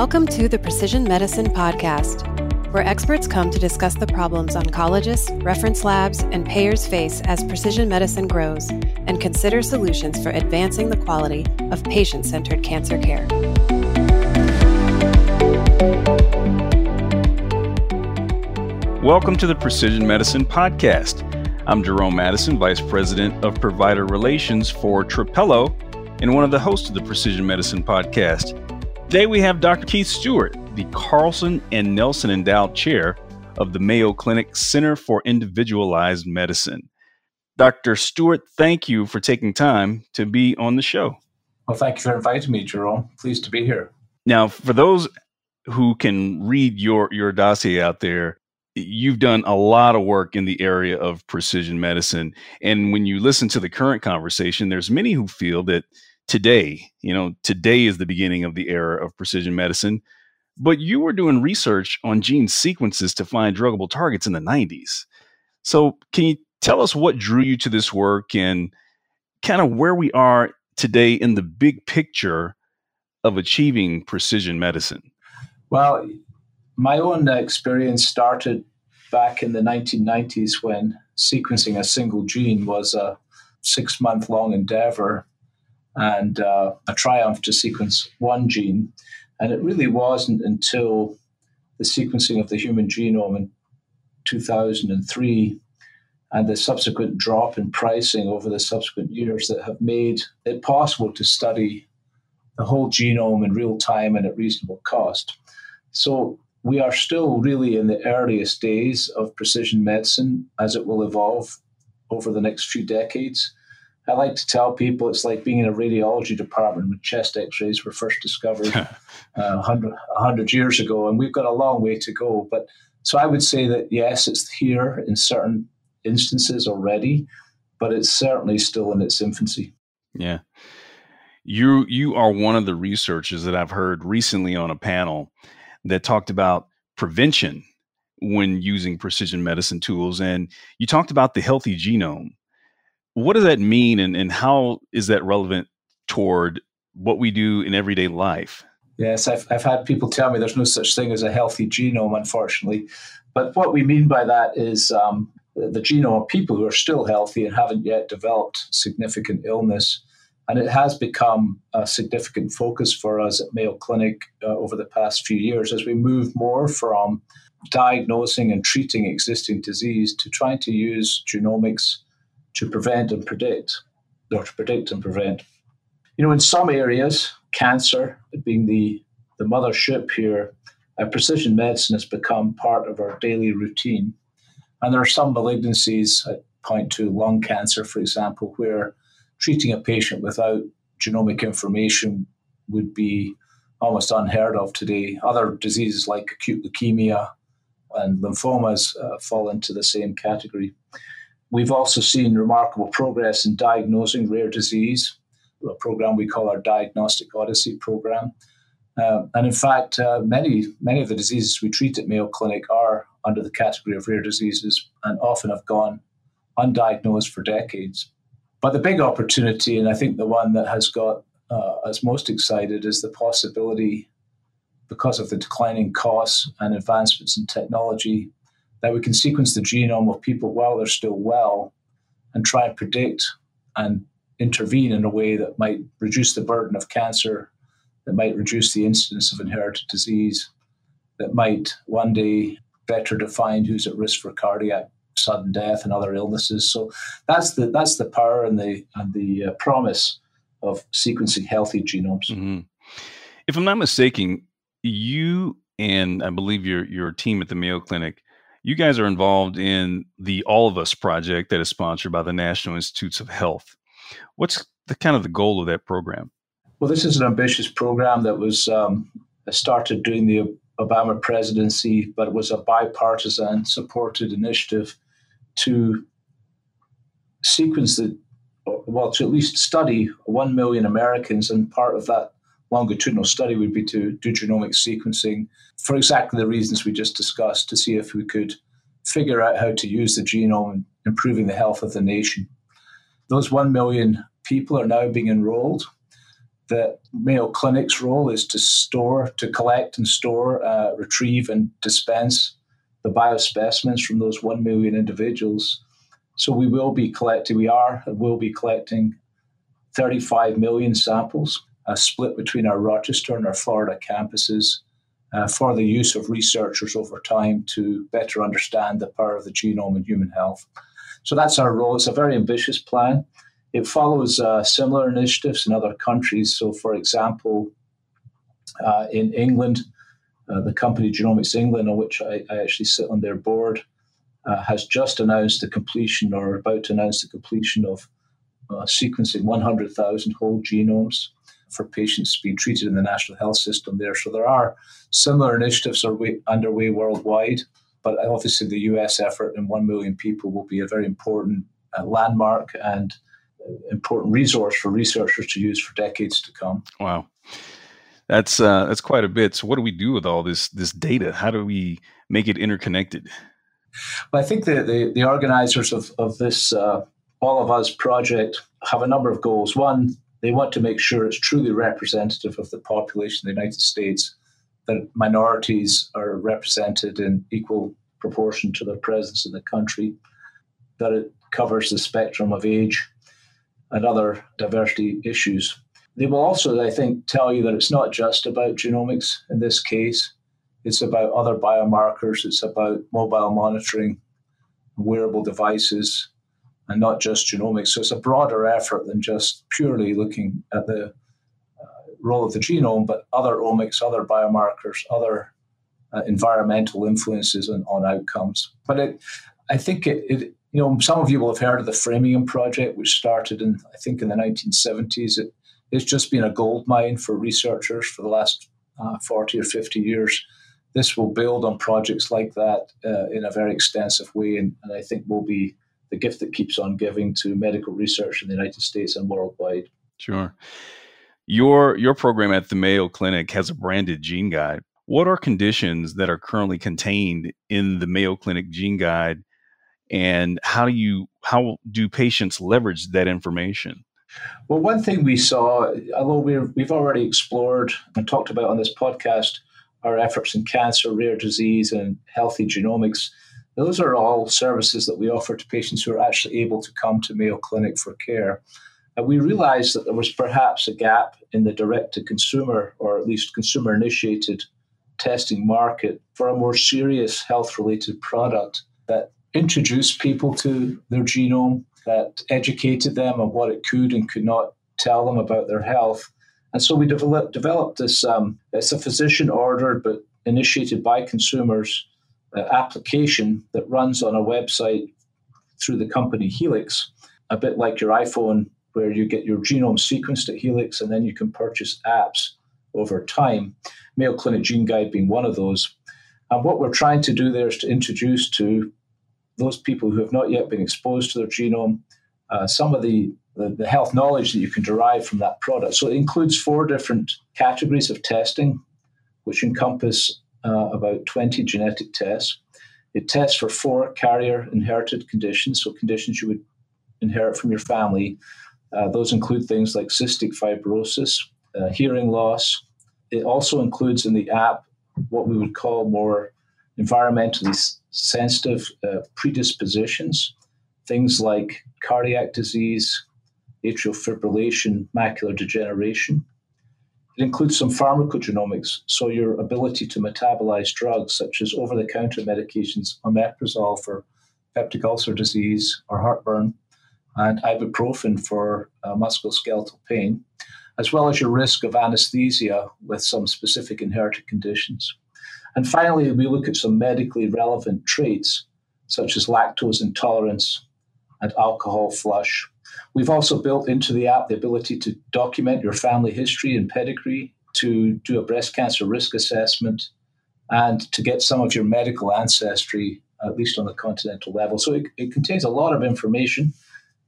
Welcome to the Precision Medicine Podcast, where experts come to discuss the problems oncologists, reference labs, and payers face as precision medicine grows and consider solutions for advancing the quality of patient centered cancer care. Welcome to the Precision Medicine Podcast. I'm Jerome Madison, Vice President of Provider Relations for Trapelo, and one of the hosts of the Precision Medicine Podcast. Today we have Dr. Keith Stewart, the Carlson and Nelson Endowed Chair of the Mayo Clinic Center for Individualized Medicine. Dr. Stewart, thank you for taking time to be on the show. Well, thank you for inviting me, Jerome. Pleased to be here. Now, for those who can read your, your dossier out there, you've done a lot of work in the area of precision medicine. And when you listen to the current conversation, there's many who feel that today. You know, today is the beginning of the era of precision medicine. But you were doing research on gene sequences to find druggable targets in the 90s. So, can you tell us what drew you to this work and kind of where we are today in the big picture of achieving precision medicine? Well, my own experience started back in the 1990s when sequencing a single gene was a six month long endeavor and uh, a triumph to sequence one gene. And it really wasn't until the sequencing of the human genome in 2003 and the subsequent drop in pricing over the subsequent years that have made it possible to study the whole genome in real time and at reasonable cost. So we are still really in the earliest days of precision medicine as it will evolve over the next few decades. I like to tell people it's like being in a radiology department when chest x-rays were first discovered uh, 100, 100 years ago, and we've got a long way to go. But so I would say that yes, it's here in certain instances already, but it's certainly still in its infancy. Yeah. You you are one of the researchers that I've heard recently on a panel that talked about prevention when using precision medicine tools and you talked about the healthy genome what does that mean and, and how is that relevant toward what we do in everyday life? Yes, I've, I've had people tell me there's no such thing as a healthy genome, unfortunately. But what we mean by that is um, the genome of people who are still healthy and haven't yet developed significant illness. And it has become a significant focus for us at Mayo Clinic uh, over the past few years as we move more from diagnosing and treating existing disease to trying to use genomics to prevent and predict, or to predict and prevent. You know, in some areas, cancer being the, the mothership here, uh, precision medicine has become part of our daily routine. And there are some malignancies, I point to lung cancer, for example, where treating a patient without genomic information would be almost unheard of today. Other diseases like acute leukemia and lymphomas uh, fall into the same category. We've also seen remarkable progress in diagnosing rare disease, a program we call our Diagnostic Odyssey program. Uh, and in fact, uh, many many of the diseases we treat at Mayo Clinic are under the category of rare diseases and often have gone undiagnosed for decades. But the big opportunity, and I think the one that has got uh, us most excited, is the possibility, because of the declining costs and advancements in technology, that we can sequence the genome of people while they're still well and try and predict and intervene in a way that might reduce the burden of cancer, that might reduce the incidence of inherited disease, that might one day better define who's at risk for cardiac sudden death and other illnesses. So that's the that's the power and the and the uh, promise of sequencing healthy genomes. Mm-hmm. If I'm not mistaken, you and I believe your your team at the Mayo Clinic you guys are involved in the All of Us project that is sponsored by the National Institutes of Health. What's the kind of the goal of that program? Well, this is an ambitious program that was um, started during the Obama presidency, but it was a bipartisan supported initiative to sequence the, well, to at least study 1 million Americans, and part of that longitudinal study would be to do genomic sequencing for exactly the reasons we just discussed to see if we could figure out how to use the genome in improving the health of the nation. Those 1 million people are now being enrolled. The Mayo Clinic's role is to store, to collect and store, uh, retrieve and dispense the biospecimens from those 1 million individuals. So we will be collecting, we are and will be collecting 35 million samples, uh, split between our Rochester and our Florida campuses. Uh, for the use of researchers over time to better understand the power of the genome in human health. So that's our role. It's a very ambitious plan. It follows uh, similar initiatives in other countries. So, for example, uh, in England, uh, the company Genomics England, on which I, I actually sit on their board, uh, has just announced the completion or about to announce the completion of uh, sequencing 100,000 whole genomes for patients being treated in the national health system there. So there are similar initiatives are way, underway worldwide, but obviously the US effort in 1 million people will be a very important uh, landmark and important resource for researchers to use for decades to come. Wow. That's uh, that's quite a bit. So, what do we do with all this this data? How do we make it interconnected? Well, I think the the, the organizers of of this uh, All of Us project have a number of goals. One, they want to make sure it's truly representative of the population of the United States, that minorities are represented in equal proportion to their presence in the country, that it covers the spectrum of age and other diversity issues. They will also, I think, tell you that it's not just about genomics in this case. It's about other biomarkers, it's about mobile monitoring, wearable devices, and not just genomics. So it's a broader effort than just purely looking at the uh, role of the genome, but other omics, other biomarkers, other uh, environmental influences on, on outcomes. But it, I think it, it, you know, some of you will have heard of the Framingham Project, which started in, I think, in the 1970s. It, it's just been a gold mine for researchers for the last uh, 40 or 50 years. This will build on projects like that uh, in a very extensive way, and, and I think will be the gift that keeps on giving to medical research in the United States and worldwide. Sure. Your your program at the Mayo Clinic has a branded gene guide. What are conditions that are currently contained in the Mayo Clinic gene guide and how do you how do patients leverage that information? Well, one thing we saw, although we're, we've already explored and talked about on this podcast, our efforts in cancer, rare disease, and healthy genomics, those are all services that we offer to patients who are actually able to come to Mayo Clinic for care. And we realized that there was perhaps a gap in the direct to consumer, or at least consumer initiated testing market for a more serious health related product that introduced people to their genome, that educated them on what it could and could not tell them about their health. And so we developed, this, um, it's a physician ordered but initiated by consumers application that runs on a website through the company Helix, a bit like your iPhone, where you get your genome sequenced at Helix and then you can purchase apps over time. Mayo Clinic Gene Guide being one of those. And what we're trying to do there is to introduce to those people who have not yet been exposed to their genome, uh, some of the, the, the, health knowledge that you can derive from that product. So it includes four different categories of testing, which encompass uh, about 20 genetic tests. It tests for four carrier inherited conditions, so conditions you would inherit from your family. Uh, those include things like cystic fibrosis, uh, hearing loss. It also includes in the app what we would call more environmentally sensitive uh, predispositions, things like cardiac disease, atrial fibrillation, macular degeneration. It includes some pharmacogenomics, so your ability to metabolize drugs such as over the counter medications, omeprazole for peptic ulcer disease or heartburn, and ibuprofen for uh, musculoskeletal pain, as well as your risk of anesthesia with some specific inherited conditions. And finally, we look at some medically relevant traits such as lactose intolerance and alcohol flush. We've also built into the app the ability to document your family history and pedigree, to do a breast cancer risk assessment, and to get some of your medical ancestry, at least on the continental level. So it, it contains a lot of information.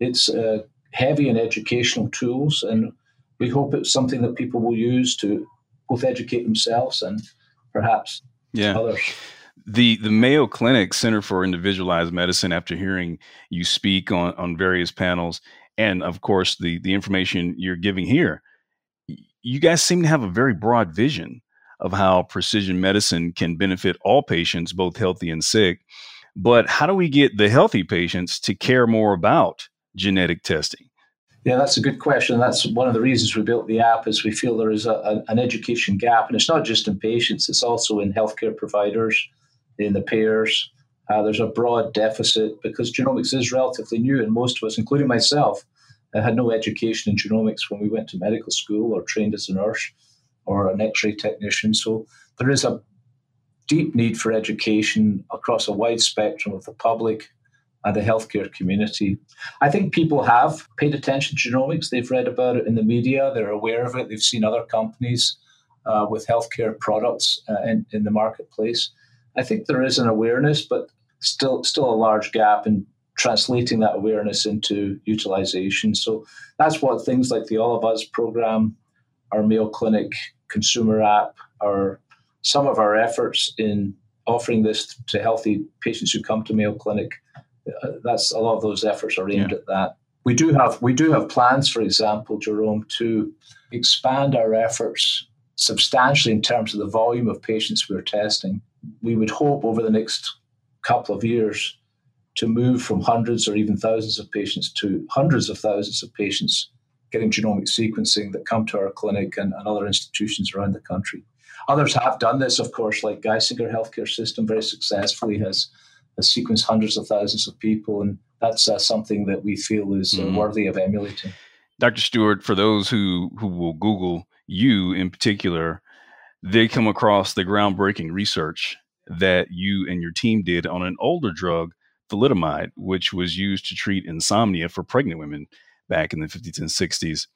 It's uh, heavy in educational tools, and we hope it's something that people will use to both educate themselves and perhaps yeah. others. The the Mayo Clinic Center for Individualized Medicine, after hearing you speak on, on various panels, and of course the the information you're giving here, you guys seem to have a very broad vision of how precision medicine can benefit all patients, both healthy and sick. But how do we get the healthy patients to care more about genetic testing? Yeah, that's a good question. That's one of the reasons we built the app is we feel there is a, an education gap, and it's not just in patients; it's also in healthcare providers, in the payers. Uh, there's a broad deficit because genomics is relatively new, and most of us, including myself, I had no education in genomics when we went to medical school or trained as a nurse or an X-ray technician. So there is a deep need for education across a wide spectrum of the public and the healthcare community. I think people have paid attention to genomics. They've read about it in the media. They're aware of it. They've seen other companies uh, with healthcare products uh, in, in the marketplace. I think there is an awareness, but still still a large gap in translating that awareness into utilization. So that's what things like the All of Us program, our Mayo Clinic consumer app, or some of our efforts in offering this to healthy patients who come to Mayo Clinic. Uh, that's a lot of those efforts are aimed yeah. at that. We do have we do have plans, for example, Jerome, to expand our efforts substantially in terms of the volume of patients we're testing. We would hope over the next couple of years to move from hundreds or even thousands of patients to hundreds of thousands of patients getting genomic sequencing that come to our clinic and, and other institutions around the country. Others have done this, of course, like Geisinger Healthcare System very successfully has, has sequenced hundreds of thousands of people, and that's uh, something that we feel is uh, mm-hmm. worthy of emulating. Dr. Stewart, for those who, who will Google you in particular, they come across the groundbreaking research that you and your team did on an older drug, thalidomide, which was used to treat insomnia for pregnant women back in the 50s and 60s.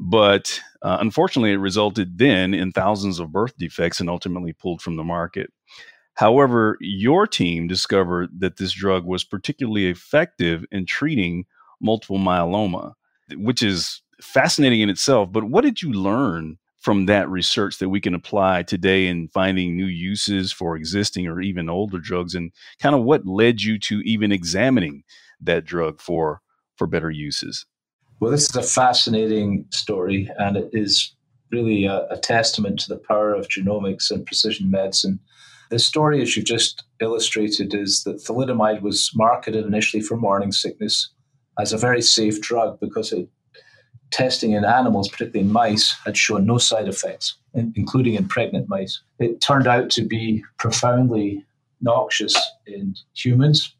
But uh, unfortunately, it resulted then in thousands of birth defects and ultimately pulled from the market. However, your team discovered that this drug was particularly effective in treating multiple myeloma, which is fascinating in itself. But what did you learn from that research that we can apply today in finding new uses for existing or even older drugs and kind of what led you to even examining that drug for for better uses? Well this is a fascinating story and it is really a, a testament to the power of genomics and precision medicine. The story as you've just illustrated is that thalidomide was marketed initially for morning sickness as a very safe drug because it testing in animals, particularly in mice, had shown no side effects, including in pregnant mice. It turned out to be profoundly noxious in humans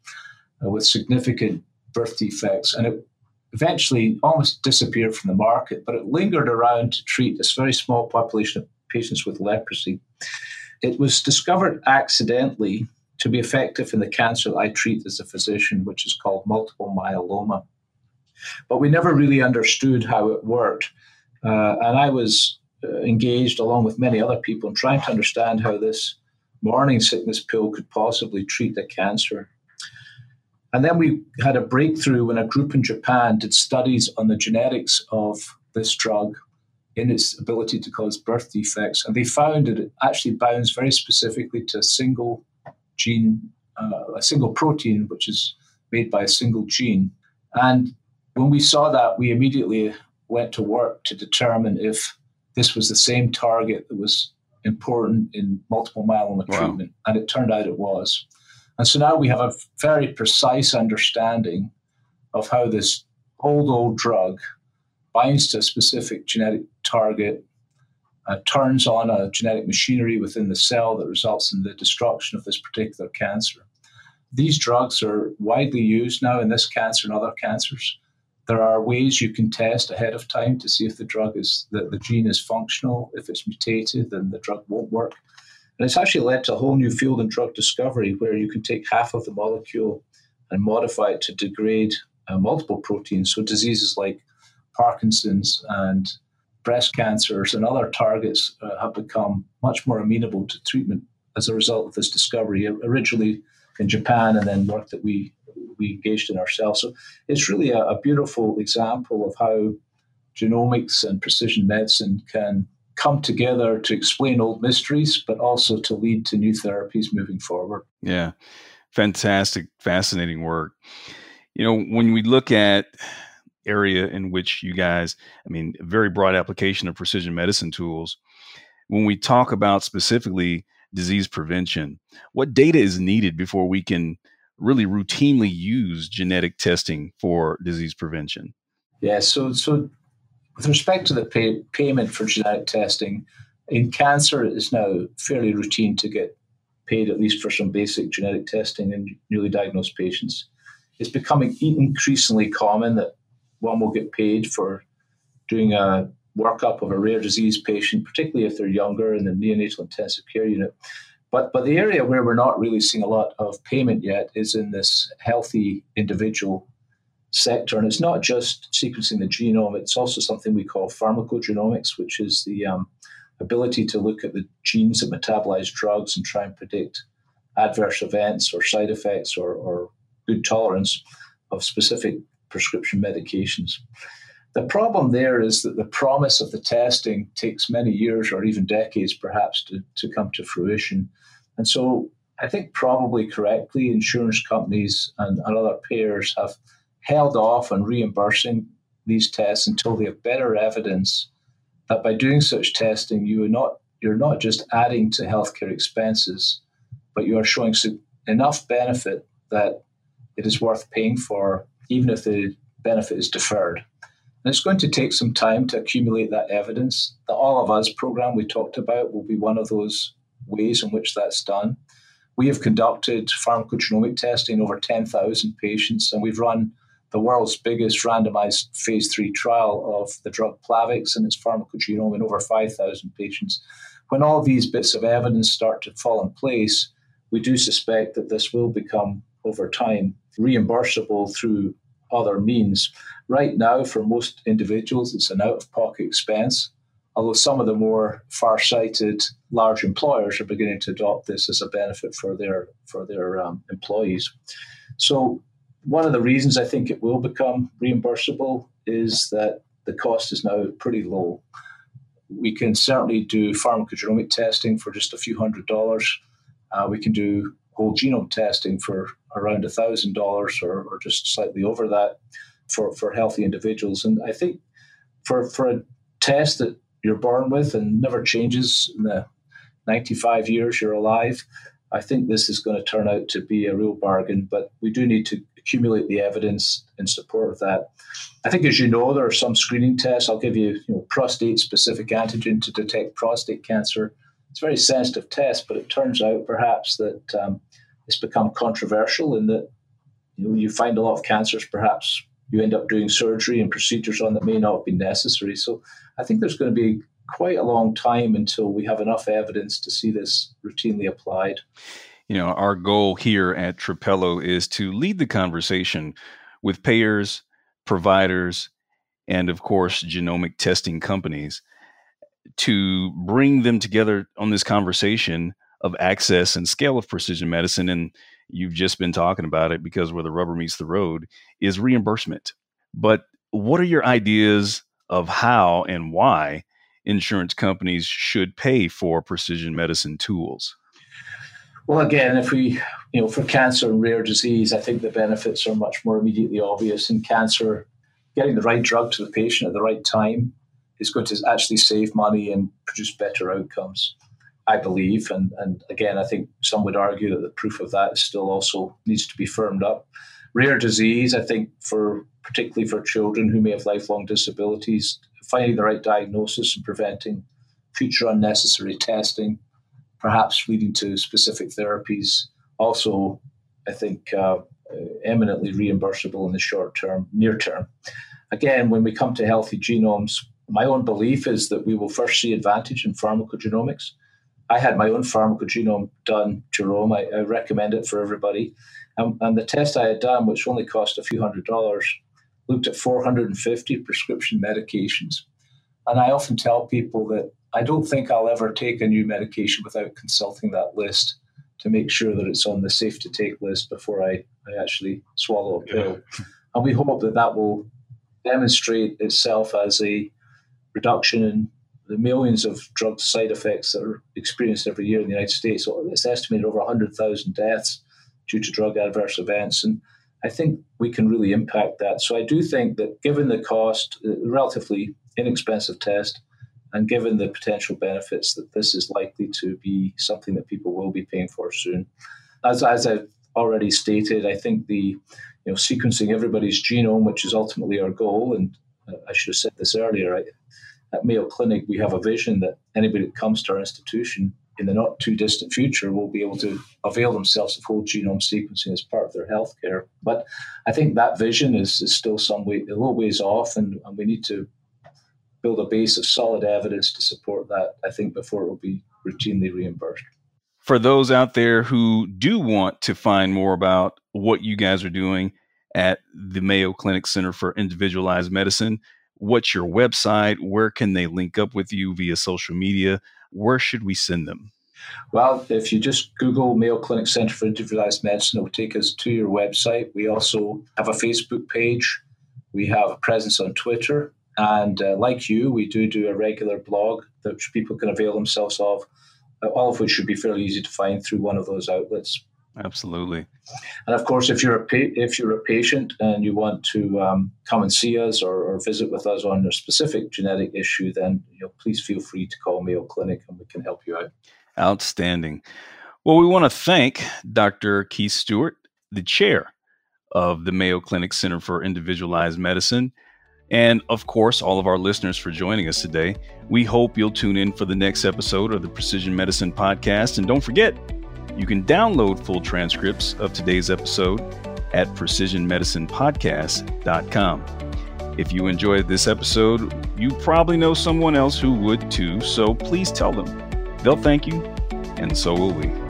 uh, with significant birth defects. And it eventually almost disappeared from the market, but it lingered around to treat this very small population of patients with leprosy. It was discovered accidentally to be effective in the cancer I treat as a physician, which is called multiple myeloma. But we never really understood how it worked. Uh, and I was uh, engaged along with many other people in trying to understand how this morning sickness pill could possibly treat the cancer. And then we had a breakthrough when a group in Japan did studies on the genetics of this drug in its ability to cause birth defects. And they found that it actually binds very specifically to a single gene, uh, a single protein, which is made by a single gene. And when we saw that, we immediately went to work to determine if this was the same target that was important in multiple myeloma wow. treatment. And it turned out it was. And so now we have a very precise understanding of how this old, old drug binds to a specific genetic target, uh, turns on a genetic machinery within the cell that results in the destruction of this particular cancer. These drugs are widely used now in this cancer and other cancers. There are ways you can test ahead of time to see if the drug is the, the gene is functional. If it's mutated, then the drug won't work. And it's actually led to a whole new field in drug discovery where you can take half of the molecule and modify it to degrade uh, multiple proteins. So diseases like Parkinson's and breast cancers and other targets uh, have become much more amenable to treatment as a result of this discovery. Originally in Japan, and then work that we we engaged in ourselves. So it's really a, a beautiful example of how genomics and precision medicine can come together to explain old mysteries, but also to lead to new therapies moving forward. Yeah, fantastic, fascinating work. You know, when we look at area in which you guys, I mean, very broad application of precision medicine tools. When we talk about specifically disease prevention, what data is needed before we can really routinely use genetic testing for disease prevention? Yeah, so so with respect to the pay, payment for genetic testing, in cancer, it is now fairly routine to get paid at least for some basic genetic testing in newly diagnosed patients. It's becoming increasingly common that one will get paid for doing a workup of a rare disease patient, particularly if they're younger in the neonatal intensive care unit. But, but the area where we're not really seeing a lot of payment yet is in this healthy individual sector. And it's not just sequencing the genome, it's also something we call pharmacogenomics, which is the um, ability to look at the genes that metabolize drugs and try and predict adverse events or side effects or, or good tolerance of specific prescription medications. The problem there is that the promise of the testing takes many years or even decades perhaps to, to come to fruition. And so I think probably correctly, insurance companies and, and other payers have held off on reimbursing these tests until they have better evidence that by doing such testing, you are not you're not just adding to healthcare expenses, but you are showing enough benefit that it is worth paying for, even if the benefit is deferred. And it's going to take some time to accumulate that evidence. The All of Us program we talked about will be one of those ways in which that's done. We have conducted pharmacogenomic testing over 10,000 patients, and we've run the world's biggest randomized phase three trial of the drug Plavix and its pharmacogenome in over 5,000 patients. When all these bits of evidence start to fall in place, we do suspect that this will become, over time, reimbursable through other means. Right now, for most individuals, it's an out of pocket expense, although some of the more far sighted large employers are beginning to adopt this as a benefit for their, for their um, employees. So one of the reasons I think it will become reimbursable is that the cost is now pretty low. We can certainly do pharmacogenomic testing for just a few hundred dollars. Uh, we can do whole genome testing for around a thousand dollars or just slightly over that for, for healthy individuals. And I think for for a test that you're born with and never changes in the 95 years you're alive, I think this is going to turn out to be a real bargain. But we do need to accumulate the evidence in support of that. I think, as you know, there are some screening tests. I'll give you, you know, prostate-specific antigen to detect prostate cancer. It's a very sensitive test, but it turns out perhaps that um, it's become controversial in that you know you find a lot of cancers. Perhaps you end up doing surgery and procedures on that may not be necessary. So I think there's going to be quite a long time until we have enough evidence to see this routinely applied you know, our goal here at Trapelo is to lead the conversation with payers, providers, and of course, genomic testing companies to bring them together on this conversation of access and scale of precision medicine. And you've just been talking about it because where the rubber meets the road is reimbursement. But what are your ideas of how and why insurance companies should pay for precision medicine tools? Well, again, if we, you know, for cancer and rare disease, I think the benefits are much more immediately obvious. In cancer, getting the right drug to the patient at the right time is going to actually save money and produce better outcomes, I believe. And, and again, I think some would argue that the proof of that still also needs to be firmed up. Rare disease, I think, for particularly for children who may have lifelong disabilities, finding the right diagnosis and preventing future unnecessary testing perhaps leading to specific therapies. Also, I think uh, eminently reimbursable in the short term, near term. Again, when we come to healthy genomes, my own belief is that we will first see advantage in pharmacogenomics. I had my own pharmacogenome done, Jerome. I, I recommend it for everybody. And, and, the test I had done, which only cost a few hundred dollars, looked at 450 prescription medications. And I often tell people that I don't think I'll ever take a new medication without consulting that list to make sure that it's on the safe to take list before I, I actually swallow a pill. Yeah. And we hope that that will demonstrate itself as a reduction in the millions of drug side effects that are experienced every year in the United States. So it's estimated over 100,000 deaths due to drug adverse events. And I think we can really impact that. So I do think that given the cost, uh, relatively inexpensive test, and given the potential benefits, that this is likely to be something that people will be paying for soon. As, as I've already stated, I think the you know sequencing everybody's genome, which is ultimately our goal, and uh, I should have said this earlier. I, at Mayo Clinic, we have a vision that anybody that comes to our institution in the not too distant future will be able to avail themselves of whole genome sequencing as part of their healthcare. But I think that vision is, is still some way a little ways off, and, and we need to build a base of solid evidence to support that. I think before it will be routinely reimbursed. For those out there who do want to find more about what you guys are doing at the Mayo Clinic Center for Individualized Medicine, what's your website? Where can they link up with you via social media? where should we send them? Well, if you just Google Mayo Clinic Center for Individualized Medicine, it will take us to your website. We also have a Facebook page. We have a presence on Twitter. And uh, like you, we do do a regular blog that people can avail themselves of, uh, all of which should be fairly easy to find through one of those outlets. Absolutely. And of course, if you're a pa- if you're a patient and you want to um, come and see us or, or, visit with us on a specific genetic issue, then you know, please feel free to call Mayo Clinic and we can help you out. Outstanding. Well, we want to thank Dr. Keith Stewart, the chair of the Mayo Clinic Center for Individualized Medicine. And of course, all of our listeners for joining us today. We hope you'll tune in for the next episode of the Precision Medicine Podcast. And don't forget, you can download full transcripts of today's episode at precisionmedicinepodcast.com. If you enjoyed this episode, you probably know someone else who would too, so please tell them. They'll thank you, and so will we.